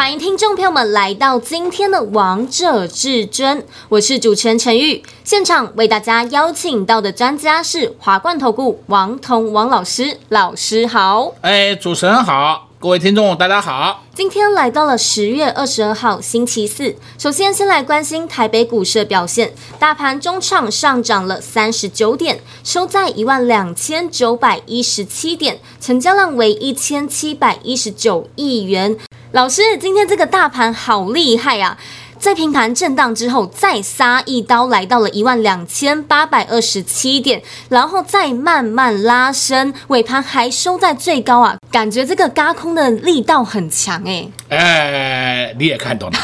欢迎听众朋友们来到今天的《王者至尊》，我是主持人陈玉。现场为大家邀请到的专家是华冠投顾王彤王老师，老师好。哎，主持人好。各位听众，大家好。今天来到了十月二十二号星期四。首先，先来关心台北股市的表现。大盘中场上涨了三十九点，收在一万两千九百一十七点，成交量为一千七百一十九亿元。老师，今天这个大盘好厉害呀、啊！在平盘震荡之后，再杀一刀，来到了一万两千八百二十七点，然后再慢慢拉升，尾盘还收在最高啊！感觉这个嘎空的力道很强哎。哎，你也看懂了，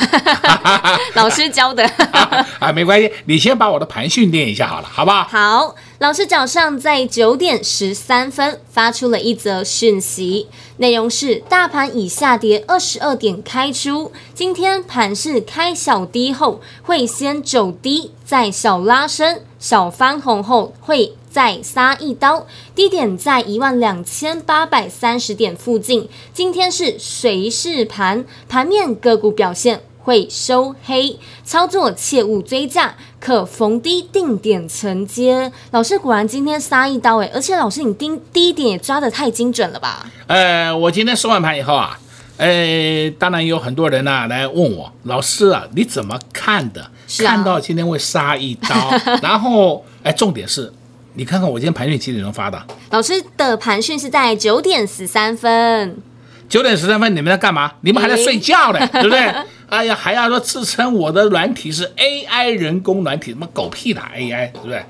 老师教的 啊，没关系，你先把我的盘训练一下好了，好不好？好。老师早上在九点十三分发出了一则讯息，内容是：大盘以下跌二十二点开出，今天盘是开小低后会先走低，再小拉升，小翻红后会再杀一刀，低点在一万两千八百三十点附近。今天是随势盘，盘面个股表现。会收黑，操作切勿追价，可逢低定点承接。老师果然今天杀一刀诶，而且老师你盯低点也抓得太精准了吧？呃，我今天收完盘以后啊，呃，当然有很多人呢、啊、来问我，老师啊，你怎么看的？是啊、看到今天会杀一刀，然后哎，重点是，你看看我今天盘讯几点钟发的？老师的盘讯是在九点十三分。九点十三分，你们在干嘛？你们还在睡觉呢，对不对？哎呀，还要说自称我的软体是 AI 人工软体，什么狗屁的 AI，对不对？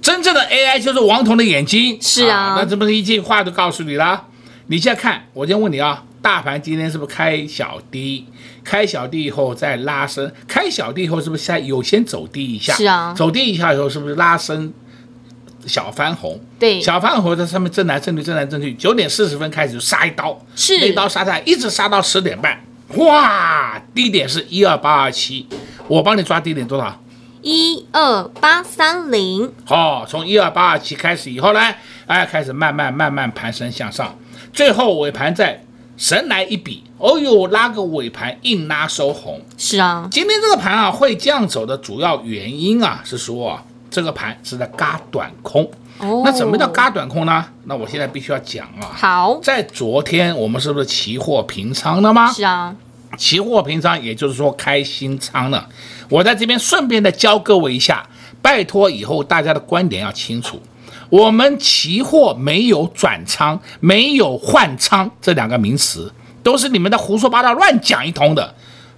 真正的 AI 就是王彤的眼睛。是啊，啊，那这不是一句话就告诉你了。你现在看，我先问你啊，大盘今天是不是开小低？开小低以后再拉升，开小低以后是不是先有先走低一下？是啊，走低一下以后是不是拉升？小翻红，对，小翻红在上面震来震去，震来震去。九点四十分开始就杀一刀，是那刀杀下来，一直杀到十点半，哇，低点是一二八二七，我帮你抓低点多少？一二八三零。好，从一二八二七开始以后呢，哎，开始慢慢慢慢盘升向上，最后尾盘再神来一笔，哦呦，拉个尾盘硬拉收红。是啊，今天这个盘啊会这样走的主要原因啊是说啊。这个盘是在嘎短空，哦，那怎么叫嘎短空呢？那我现在必须要讲啊。好，在昨天我们是不是期货平仓了吗？是啊，期货平仓，也就是说开新仓了。我在这边顺便的教各位一下，拜托以后大家的观点要清楚。我们期货没有转仓，没有换仓这两个名词，都是你们的胡说八道、乱讲一通的，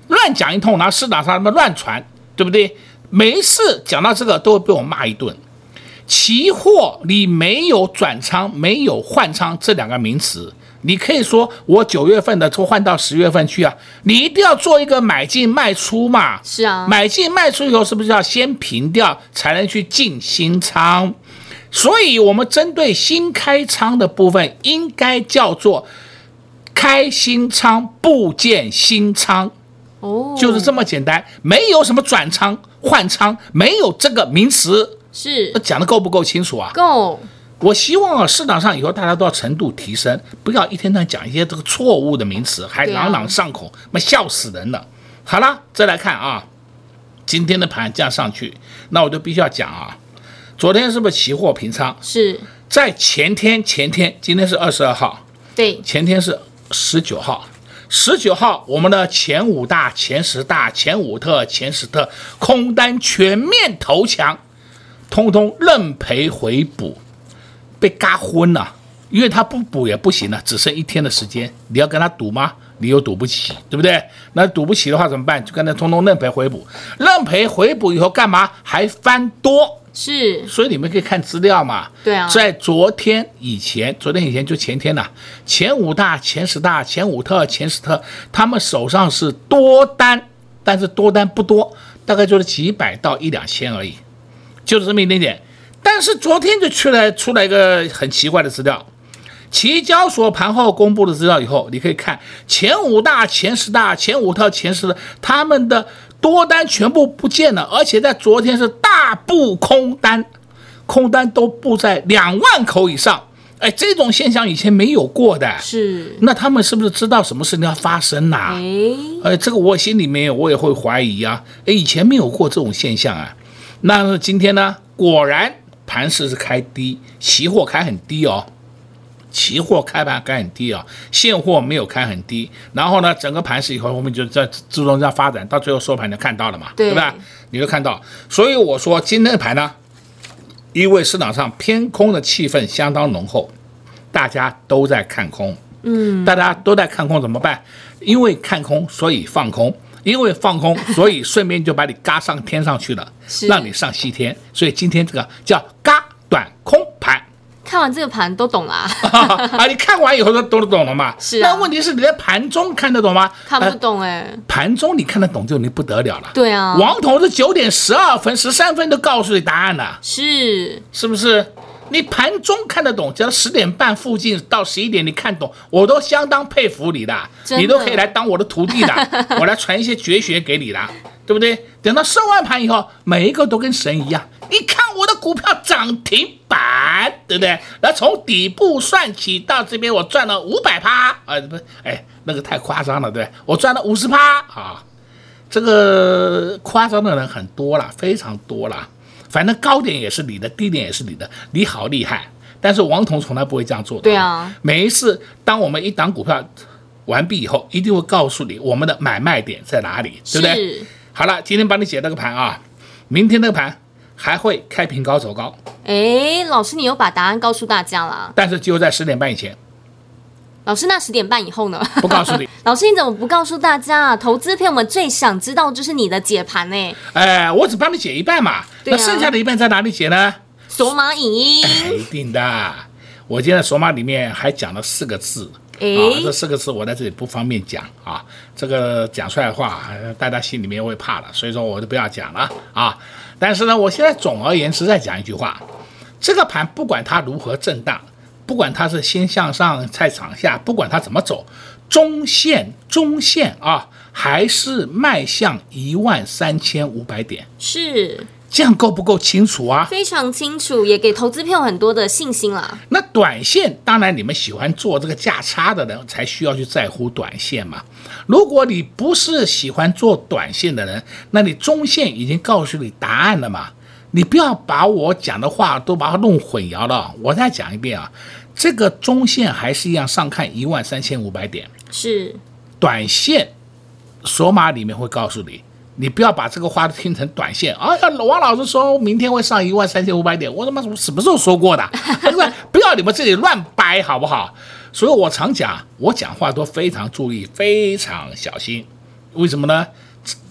乱讲一通，然后市场上他们乱传，对不对？没事，讲到这个都会被我骂一顿。期货你没有转仓、没有换仓这两个名词，你可以说我九月份的都换到十月份去啊。你一定要做一个买进卖出嘛。是啊，买进卖出以后，是不是要先平掉才能去进新仓？所以，我们针对新开仓的部分，应该叫做开新仓不见新仓。哦，就是这么简单，没有什么转仓。换仓没有这个名词，是讲的够不够清楚啊？够。我希望啊，市场上以后大家都要程度提升，不要一天到晚讲一些这个错误的名词，还朗朗上口，那、啊、笑死人了。好了，再来看啊，今天的盘这样上去，那我就必须要讲啊，昨天是不是期货平仓？是在前天，前天，今天是二十二号，对，前天是十九号。十九号，我们的前五大、前十大、前五特、前十特空单全面投降，通通认赔回补，被嘎昏了。因为他不补也不行了，只剩一天的时间，你要跟他赌吗？你又赌不起，对不对？那赌不起的话怎么办？就跟他通通认赔回补，认赔回补以后干嘛？还翻多。是，所以你们可以看资料嘛。对啊，在昨天以前，昨天以前就前天呐，前五大、前十大、前五特、前十特，他们手上是多单，但是多单不多，大概就是几百到一两千而已。就是这么一点点。但是昨天就出来出来一个很奇怪的资料，期交所盘后公布的资料以后，你可以看前五大、前十大、前五套、前十的他们的多单全部不见了，而且在昨天是大布空单，空单都布在两万口以上。哎，这种现象以前没有过的，是。那他们是不是知道什么事情要发生呐、啊？哎，哎，这个我心里面我也会怀疑啊。哎，以前没有过这种现象啊。那今天呢？果然盘势是开低，期货开很低哦，期货开盘开很低啊、哦，现货没有开很低。然后呢，整个盘势以后我们就在自动在发展，到最后收盘就看到了嘛，对，对吧？你就看到。所以我说今天的盘呢？因为市场上偏空的气氛相当浓厚，大家都在看空，嗯，大家都在看空怎么办？因为看空，所以放空；因为放空，所以顺便就把你嘎上天上去了，让你上西天。所以今天这个叫嘎短空盘。看完这个盘都懂了啊！啊，你看完以后都都懂了嘛？是啊。那问题是你在盘中看得懂吗？看不懂哎、呃。盘中你看得懂就你不得了了。对啊。王彤是九点十二分、十三分都告诉你答案了。是。是不是？你盘中看得懂，只要十点半附近到十一点你看懂，我都相当佩服你的。的你都可以来当我的徒弟的，我来传一些绝学给你的。对不对？等到收完盘以后，每一个都跟神一样。你看我的股票涨停板，对不对？那从底部算起到这边，我赚了五百趴啊！不，哎，那个太夸张了，对，我赚了五十趴啊！这个夸张的人很多了，非常多了。反正高点也是你的，低点也是你的，你好厉害。但是王彤从来不会这样做的。对啊，每一次当我们一档股票完毕以后，一定会告诉你我们的买卖点在哪里，对不对？好了，今天帮你解这个盘啊，明天那个盘还会开平高走高。哎，老师，你又把答案告诉大家了，但是就在十点半以前。老师，那十点半以后呢？不告诉你。老师，你怎么不告诉大家？投资片我们最想知道就是你的解盘呢。哎，我只帮你解一半嘛，那剩下的一半在哪里解呢？索马影音。一定的，我今天索马里面还讲了四个字。啊，这四个字我在这里不方便讲啊，这个讲出来的话，大家心里面会怕了，所以说我就不要讲了啊。但是呢，我现在总而言之再讲一句话，这个盘不管它如何震荡，不管它是先向上再场下，不管它怎么走，中线中线啊，还是迈向一万三千五百点。是。这样够不够清楚啊？非常清楚，也给投资票很多的信心啦。那短线，当然你们喜欢做这个价差的人才需要去在乎短线嘛。如果你不是喜欢做短线的人，那你中线已经告诉你答案了嘛。你不要把我讲的话都把它弄混淆了。我再讲一遍啊，这个中线还是一样上看一万三千五百点，是短线，索马里面会告诉你。你不要把这个话听成短线啊！王老师说明天会上一万三千五百点，我他妈什么时候说过的？不要你们这里乱掰好不好？所以我常讲，我讲话都非常注意，非常小心。为什么呢？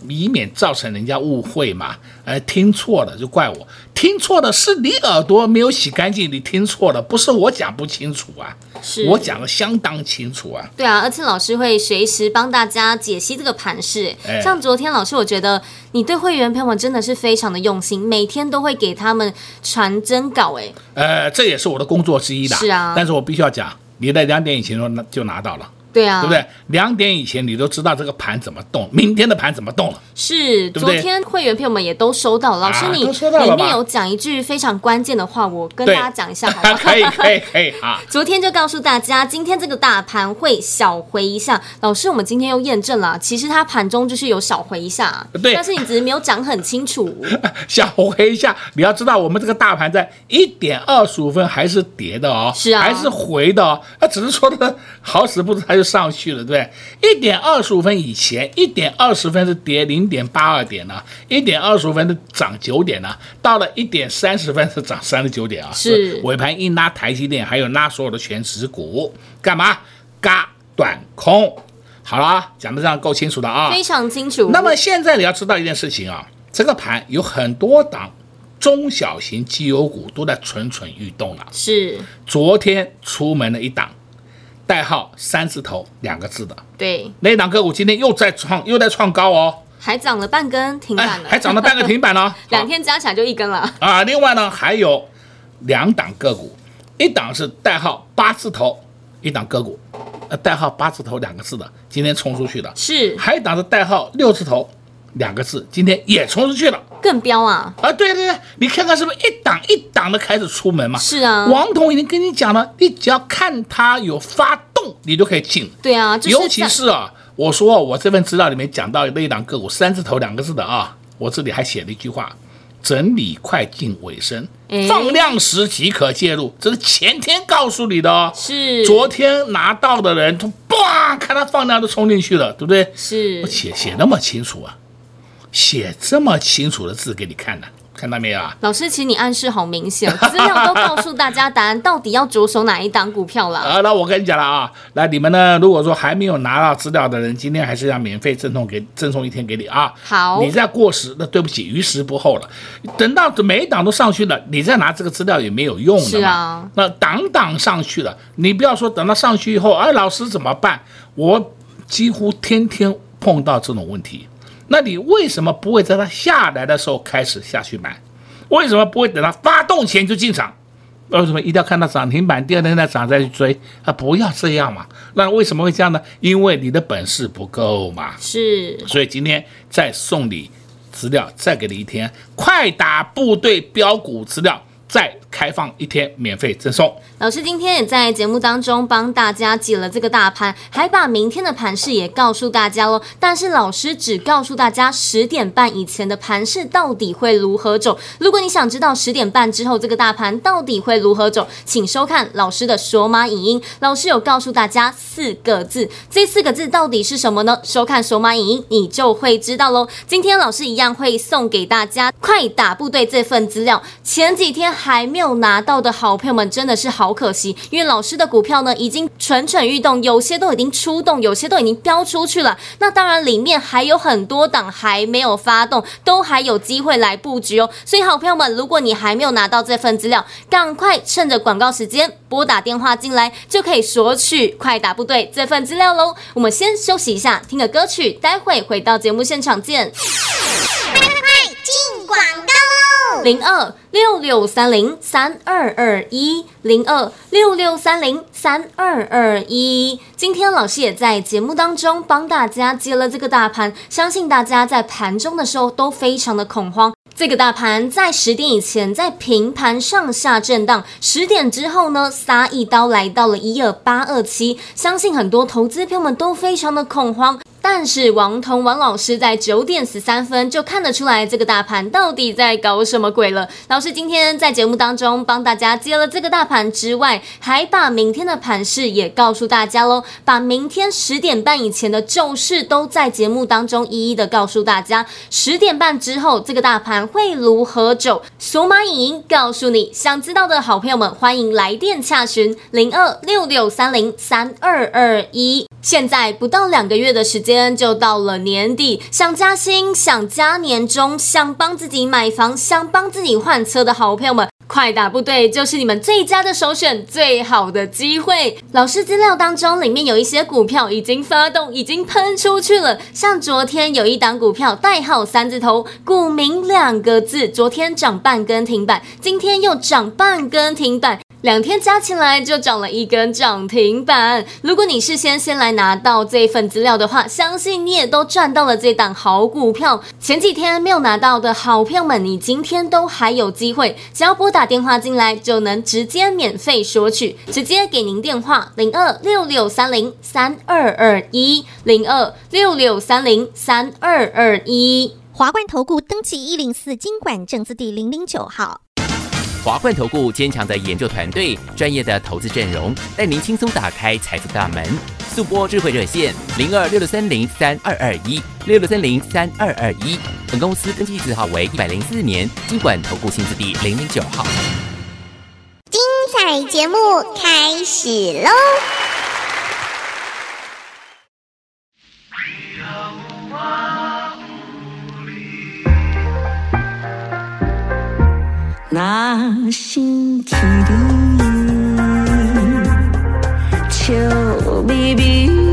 以免造成人家误会嘛，呃，听错了就怪我，听错了是你耳朵没有洗干净，你听错了，不是我讲不清楚啊，是我讲的相当清楚啊。对啊，而且老师会随时帮大家解析这个盘势。哎、像昨天老师，我觉得你对会员朋友们真的是非常的用心，每天都会给他们传真稿。哎，呃，这也是我的工作之一的。是啊，但是我必须要讲，你在两点以前就拿就拿到了。对啊，对不对？两点以前你都知道这个盘怎么动，明天的盘怎么动了？是，对对，昨天会员朋友们也都收到了。老师，你里面有讲一句非常关键的话，我跟大家讲一下好不好？可以，可以，可以 啊。昨天就告诉大家，今天这个大盘会小回一下。老师，我们今天又验证了，其实它盘中就是有小回一下，对，但是你只是没有讲很清楚。小回一下，你要知道，我们这个大盘在一点二十五分还是跌的哦，是啊，还是回的哦。它只是说的好死不死，它就上去了，对。一点二十五分以前，一点二十分是跌零点八二点呢，一点二十五分的涨九点呢，到了一点三十分是涨三十九点啊。是尾盘一拉台积电，还有拉所有的全指股，干嘛？嘎短空。好了，讲的这样够清楚的啊，非常清楚。那么现在你要知道一件事情啊，这个盘有很多档中小型绩优股都在蠢蠢欲动了。是昨天出门了一档。代号三字头两个字的，对，那档个股今天又在创又在创高哦，还涨了半根停板了，哎，还涨了半个停板哦，两天加起来就一根了啊。另外呢，还有两档个股，一档是代号八字头，一档个股，呃，代号八字头两个字的，今天冲出去的，是，还有一档是代号六字头两个字，今天也冲出去了，更彪啊！啊，对对对，你看看是不是一档一档的开始出门嘛？是啊，王彤已经跟你讲了，你只要看它有发动，你就可以进。对啊，就是、尤其是啊。我说我这份资料里面讲到那一档个股三字头两个字的啊，我这里还写了一句话：整理快进尾声，放量时即可介入。这是前天告诉你的哦，是昨天拿到的人，他哇，看他放量都冲进去了，对不对？是，我写写那么清楚啊，写这么清楚的字给你看呢。看到没有啊？老师，其实你暗示好明显，资料都告诉大家答案，到底要着手哪一档股票了？啊，那我跟你讲了啊，来你们呢，如果说还没有拿到资料的人，今天还是要免费赠送给赠送一天给你啊。好，你再过时，那对不起，于时不候了。等到每一档都上去了，你再拿这个资料也没有用的嘛。是啊，那档档上去了，你不要说等到上去以后，哎，老师怎么办？我几乎天天碰到这种问题。那你为什么不会在它下来的时候开始下去买？为什么不会等它发动前就进场？为什么一定要看到涨停板第二天再涨再去追？啊，不要这样嘛！那为什么会这样呢？因为你的本事不够嘛。是，所以今天再送你资料，再给你一天快打部队标股资料。再开放一天免费赠送。老师今天也在节目当中帮大家解了这个大盘，还把明天的盘势也告诉大家喽。但是老师只告诉大家十点半以前的盘势到底会如何走。如果你想知道十点半之后这个大盘到底会如何走，请收看老师的索马影音。老师有告诉大家四个字，这四个字到底是什么呢？收看索马影音你就会知道喽。今天老师一样会送给大家快打部队这份资料。前几天。还没有拿到的好朋友们真的是好可惜，因为老师的股票呢已经蠢蠢欲动，有些都已经出动，有些都已经飙出去了。那当然里面还有很多档还没有发动，都还有机会来布局哦。所以好朋友们，如果你还没有拿到这份资料，赶快趁着广告时间拨打电话进来，就可以索取快打部队这份资料喽。我们先休息一下，听个歌曲，待会回到节目现场见。快进广告！零二。六六三零三二二一零二六六三零三二二一，今天老师也在节目当中帮大家接了这个大盘，相信大家在盘中的时候都非常的恐慌。这个大盘在十点以前在平盘上下震荡，十点之后呢，杀一刀来到了一二八二七，相信很多投资朋友们都非常的恐慌。但是王彤王老师在九点十三分就看得出来这个大盘到底在搞什么鬼了。老师今天在节目当中帮大家接了这个大盘之外，还把明天的盘势也告诉大家喽，把明天十点半以前的走势都在节目当中一一的告诉大家。十点半之后这个大盘会如何走？索马影音告诉你，想知道的好朋友们欢迎来电洽询零二六六三零三二二一。现在不到两个月的时间今天就到了年底，想加薪、想加年终、想帮自己买房、想帮自己换车的好朋友们，快打部队就是你们最佳的首选，最好的机会。老师资料当中里面有一些股票已经发动，已经喷出去了，像昨天有一档股票代号三字头，股名两个字，昨天涨半根停板，今天又涨半根停板。两天加起来就涨了一根涨停板。如果你事先先来拿到这份资料的话，相信你也都赚到了这档好股票。前几天没有拿到的好票们，你今天都还有机会，只要拨打电话进来就能直接免费索取，直接给您电话零二六六三零三二二一零二六六三零三二二一。华冠投顾登记一零四金管证字第零零九号。华冠投顾坚强的研究团队，专业的投资阵容，带您轻松打开财富大门。速播智慧热线零二六六三零三二二一六六三零三二二一。本公司登记字号为一百零四年金管投顾新字第零零九号。精彩节目开始喽！那星期里，笑眯眯，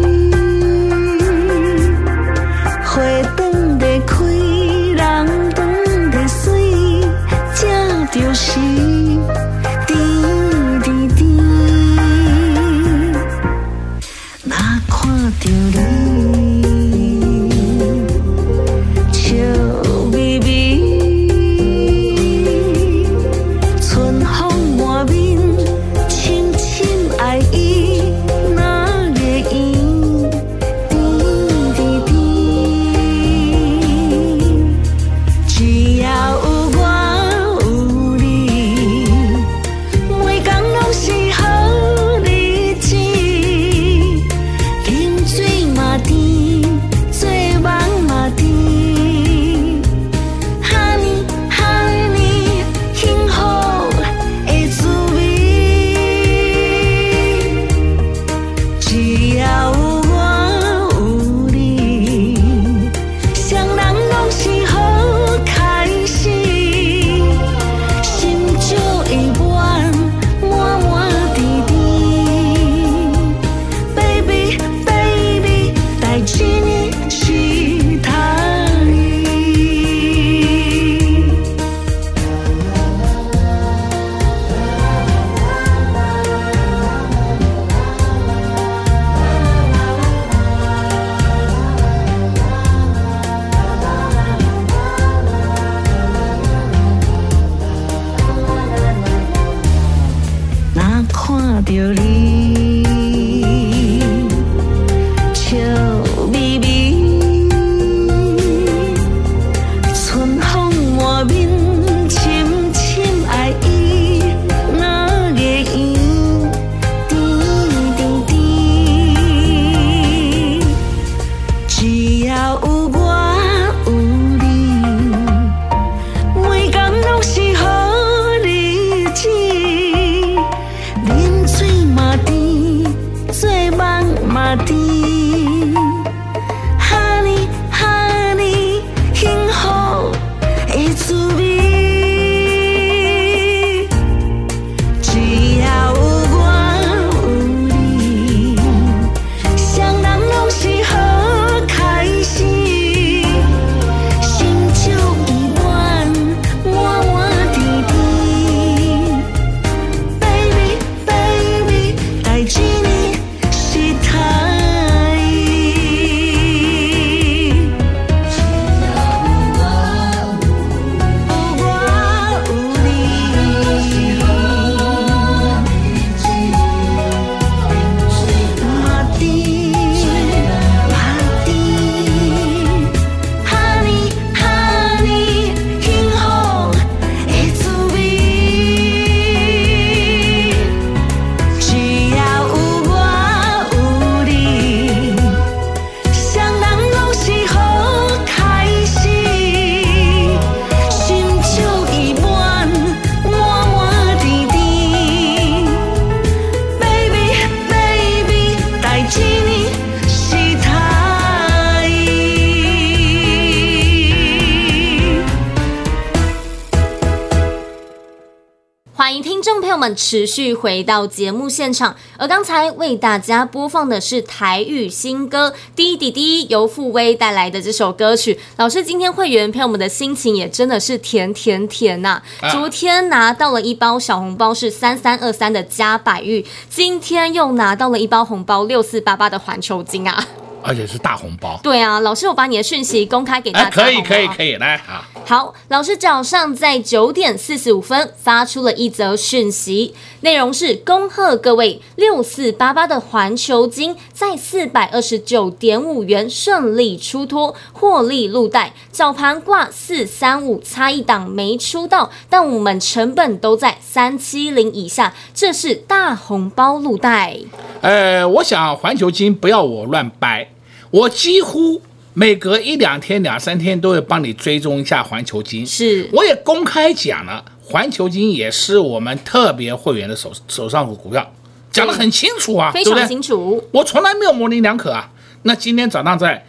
们持续回到节目现场。而刚才为大家播放的是台语新歌《滴滴滴》，由傅威带来的这首歌曲。老师，今天会员朋友们的心情也真的是甜甜甜呐、昨天拿到了一包小红包，是三三二三的加百玉，今天又拿到了一包红包六四八八的环球金啊！而且是大红包。对啊，老师，我把你的讯息公开给大家。可以，可以，可以，来啊。好，老师早上在九点四十五分发出了一则讯息，内容是恭贺各位六四八八的环球金在四百二十九点五元顺利出脱，获利入袋。早盘挂四三五，差一档没出到，但我们成本都在三七零以下，这是大红包入袋。呃，我想环球金不要我乱掰。我几乎每隔一两天、两三天都会帮你追踪一下环球金，是，我也公开讲了，环球金也是我们特别会员的手手上的股票，讲得很清楚啊，非常清楚。我从来没有模棱两可啊。那今天早上在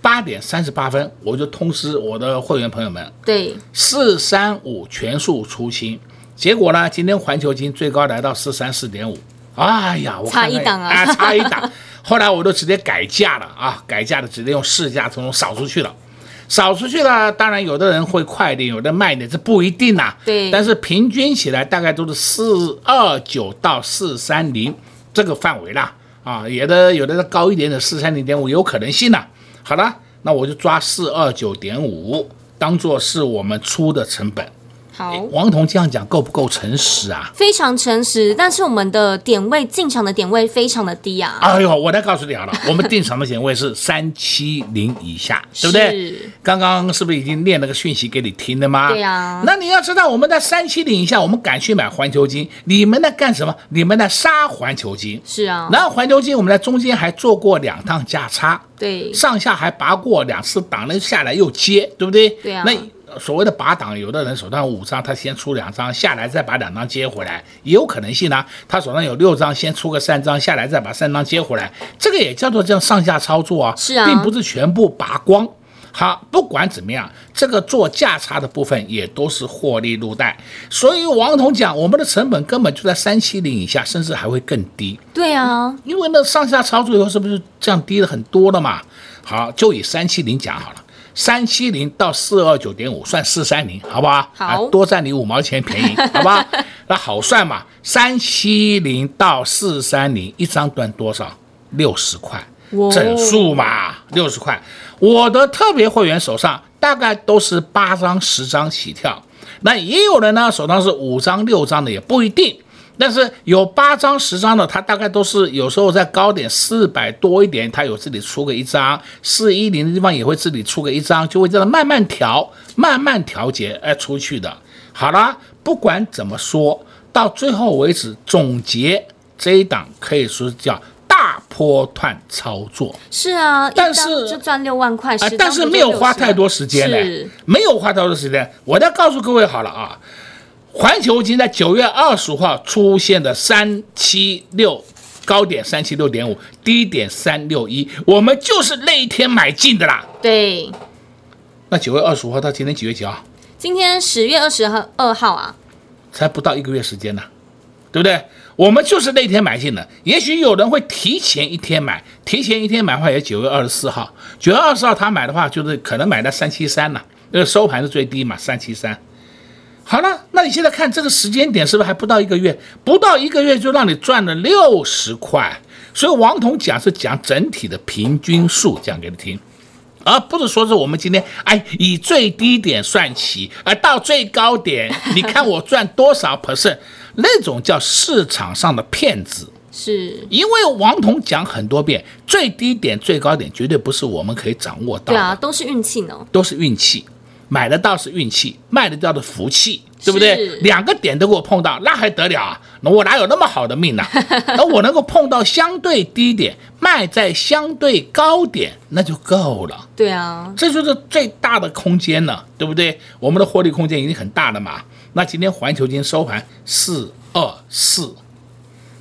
八点三十八分，我就通知我的会员朋友们，对，四三五全数出清，结果呢，今天环球金最高来到四三四点五，哎呀，我差一档啊，啊，差一档。后来我都直接改价了啊，改价的直接用市价从中扫出去了，扫出去了。当然，有的人会快一点，有的慢一点，这不一定呐、啊。对。但是平均起来大概都是四二九到四三零这个范围啦。啊，有的有的高一点点四三零点五有可能性呢。好了，那我就抓四二九点五当做是我们出的成本。好，王彤这样讲够不够诚实啊？非常诚实，但是我们的点位进场的点位非常的低啊！哎呦，我来告诉你好了，我们进场的点位是三七零以下，对不对？刚刚是不是已经念了个讯息给你听了吗？对呀。那你要知道，我们在三七零以下，我们敢去买环球金，你们在干什么？你们在杀环球金。是啊。然后环球金，我们在中间还做过两趟价差，对，上下还拔过两次档，了下来又接，对不对？对啊。那。所谓的拔档，有的人手上五张，他先出两张下来，再把两张接回来，也有可能性呢、啊。他手上有六张，先出个三张下来，再把三张接回来，这个也叫做这样上下操作啊，是啊，并不是全部拔光。好，不管怎么样，这个做价差的部分也都是获利入袋。所以王彤讲，我们的成本根本就在三七零以下，甚至还会更低。对啊，因为那上下操作以后是不是降低了很多了嘛？好，就以三七零讲好了。三七零到四二九点五算四三零，好不好？好，啊、多占你五毛钱便宜，好不好？那好算嘛，三七零到四三零，一张赚多少？六十块，整数嘛，六十块。我的特别会员手上大概都是八张、十张起跳，那也有人呢手上是五张、六张的，也不一定。但是有八张十张的，它大概都是有时候在高点四百多一点，它有自己出个一张，四一零的地方也会自己出个一张，就会这样慢慢调、慢慢调节哎出去的。好了，不管怎么说，到最后为止总结这一档可以说是叫大波段操作。是啊，但是就赚六万块，啊，但是没有花太多时间呢，没有花太多时间。我再告诉各位好了啊。环球金在九月二十五号出现的三七六高点三七六点五，低点三六一，我们就是那一天买进的啦。对。那九月二十五号到今天几月几号？今天十月二十号二号啊，才不到一个月时间呢，对不对？我们就是那天买进的。也许有人会提前一天买，提前一天买的话也九月二十四号。九月二十号他买的话，就是可能买到三七三了，因为收盘是最低嘛，三七三。好了，那你现在看这个时间点是不是还不到一个月？不到一个月就让你赚了六十块。所以王彤讲是讲整体的平均数，讲给你听，而不是说是我们今天哎以最低点算起，而到最高点，你看我赚多少 percent，那种叫市场上的骗子。是因为王彤讲很多遍，最低点、最高点绝对不是我们可以掌握到的。对啊，都是运气呢，都是运气。买得到是运气，卖得掉的福气，对不对？两个点都给我碰到，那还得了啊？那我哪有那么好的命呢、啊？而我能够碰到相对低点，卖在相对高点，那就够了。对啊，这就是最大的空间了，对不对？我们的获利空间已经很大了嘛。那今天环球金收盘四二四，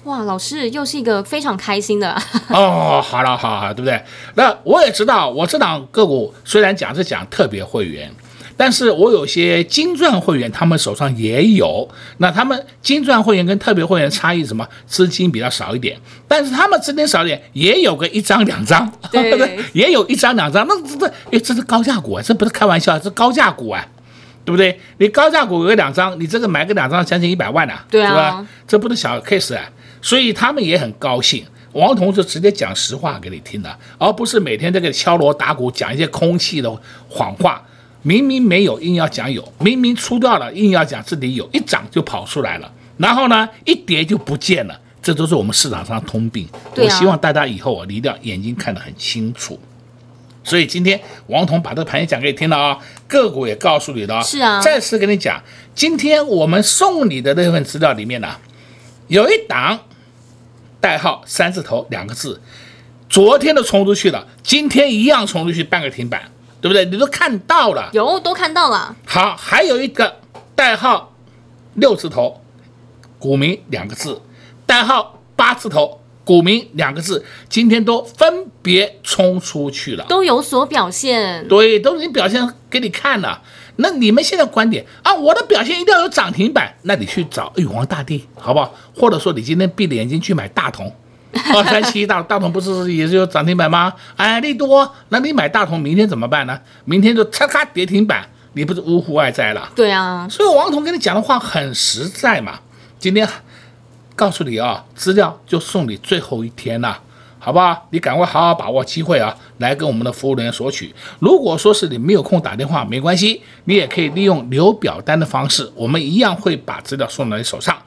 哇，老师又是一个非常开心的 哦。好了，好好，对不对？那我也知道，我这档个股虽然讲是讲特别会员。但是我有些金钻会员，他们手上也有。那他们金钻会员跟特别会员差异什么？资金比较少一点，但是他们资金少一点，也有个一张两张，对不对？也有一张两张。那这这，哎，这是高价股啊，这不是开玩笑，这是高价股啊，对不对？你高价股有个两张，你这个买个两张将近一百万呐、啊，对啊，吧？这不是小 case 啊，所以他们也很高兴。王彤就直接讲实话给你听的，而不是每天在这个敲锣打鼓讲一些空气的谎话。明明没有，硬要讲有；明明出掉了，硬要讲这里有，一涨就跑出来了。然后呢，一跌就不见了。这都是我们市场上通病。我希望大家以后啊，你一定要眼睛看得很清楚。所以今天王彤把这个盘也讲给你听了啊，个股也告诉你了。是啊。再次跟你讲，今天我们送你的那份资料里面呢，有一档。代号三字头两个字，昨天都冲出去了，今天一样冲出去半个停板，对不对？你都看到了，有都看到了。好，还有一个代号六字头，股民两个字，代号八字头，股民两个字，今天都分别冲出去了，都有所表现。对，都已经表现给你看了。那你们现在观点啊，我的表现一定要有涨停板，那你去找玉皇大帝，好不好？或者说你今天闭着眼睛去买大同，二三七大大同不是也是有涨停板吗？哎，利多，那你买大同明天怎么办呢？明天就咔咔跌停板，你不是呜呼哀哉了？对啊，所以王彤跟你讲的话很实在嘛。今天告诉你啊，资料就送你最后一天了。好不好？你赶快好好把握机会啊，来跟我们的服务人员索取。如果说是你没有空打电话，没关系，你也可以利用留表单的方式，我们一样会把资料送到你手上。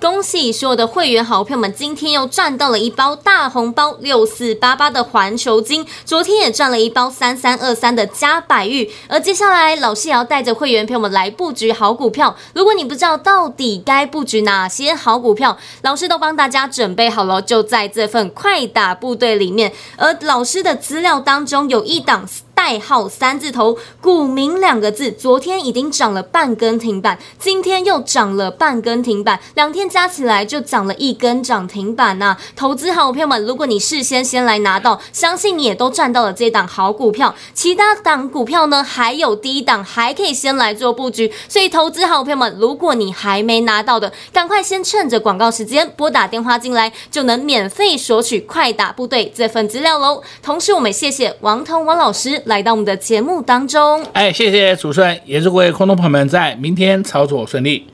恭喜所有的会员好朋友们，今天又赚到了一包大红包，六四八八的环球金，昨天也赚了一包三三二三的嘉百玉，而接下来老师也要带着会员朋友们来布局好股票。如果你不知道到底该布局哪些好股票，老师都帮大家准备好了，就在这份快打部队里面。而老师的资料当中有一档。代号三字头，股民两个字，昨天已经涨了半根停板，今天又涨了半根停板，两天加起来就涨了一根涨停板呐、投资好朋友们，如果你事先先来拿到，相信你也都赚到了这档好股票。其他档股票呢，还有低档还可以先来做布局。所以投资好朋友们，如果你还没拿到的，赶快先趁着广告时间拨打电话进来，就能免费索取快打部队这份资料喽。同时，我们谢谢王彤王老师。来到我们的节目当中，哎，谢谢主持人，也祝各位观众朋友们在明天操作顺利。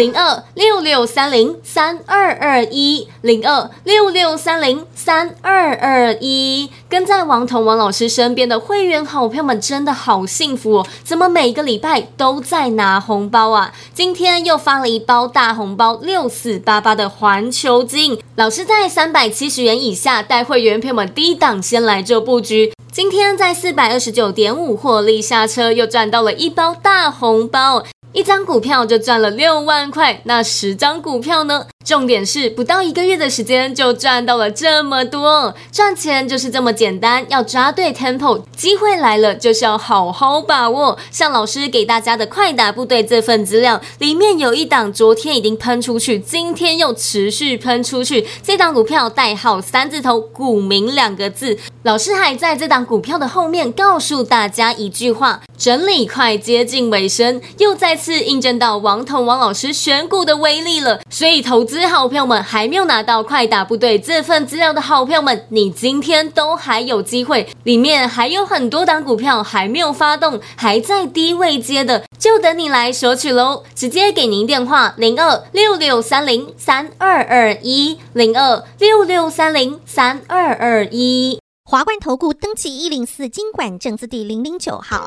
零二六六三零三二二一，零二六六三零三二二一。跟在王彤王老师身边的会员好朋友们真的好幸福哦！怎么每个礼拜都在拿红包啊？今天又发了一包大红包，六四八八的环球金。老师在三百七十元以下带会员朋友们低档先来做布局，今天在四百二十九点五获利下车，又赚到了一包大红包。一张股票就赚了六万块，那十张股票呢？重点是不到一个月的时间就赚到了这么多，赚钱就是这么简单，要抓对 tempo，机会来了就是要好好把握。像老师给大家的快打部队这份资料里面有一档，昨天已经喷出去，今天又持续喷出去，这档股票代号三字头，股民两个字。老师还在这档股票的后面告诉大家一句话：整理快接近尾声，又再次印证到王彤王老师选股的威力了。所以投资好朋友们还没有拿到快打部队这份资料的好朋友们，你今天都还有机会，里面还有很多档股票还没有发动，还在低位接的，就等你来索取喽。直接给您电话：零二六六三零三二二一，零二六六三零三二二一。华冠投顾登记一零四金管证字第零零九号。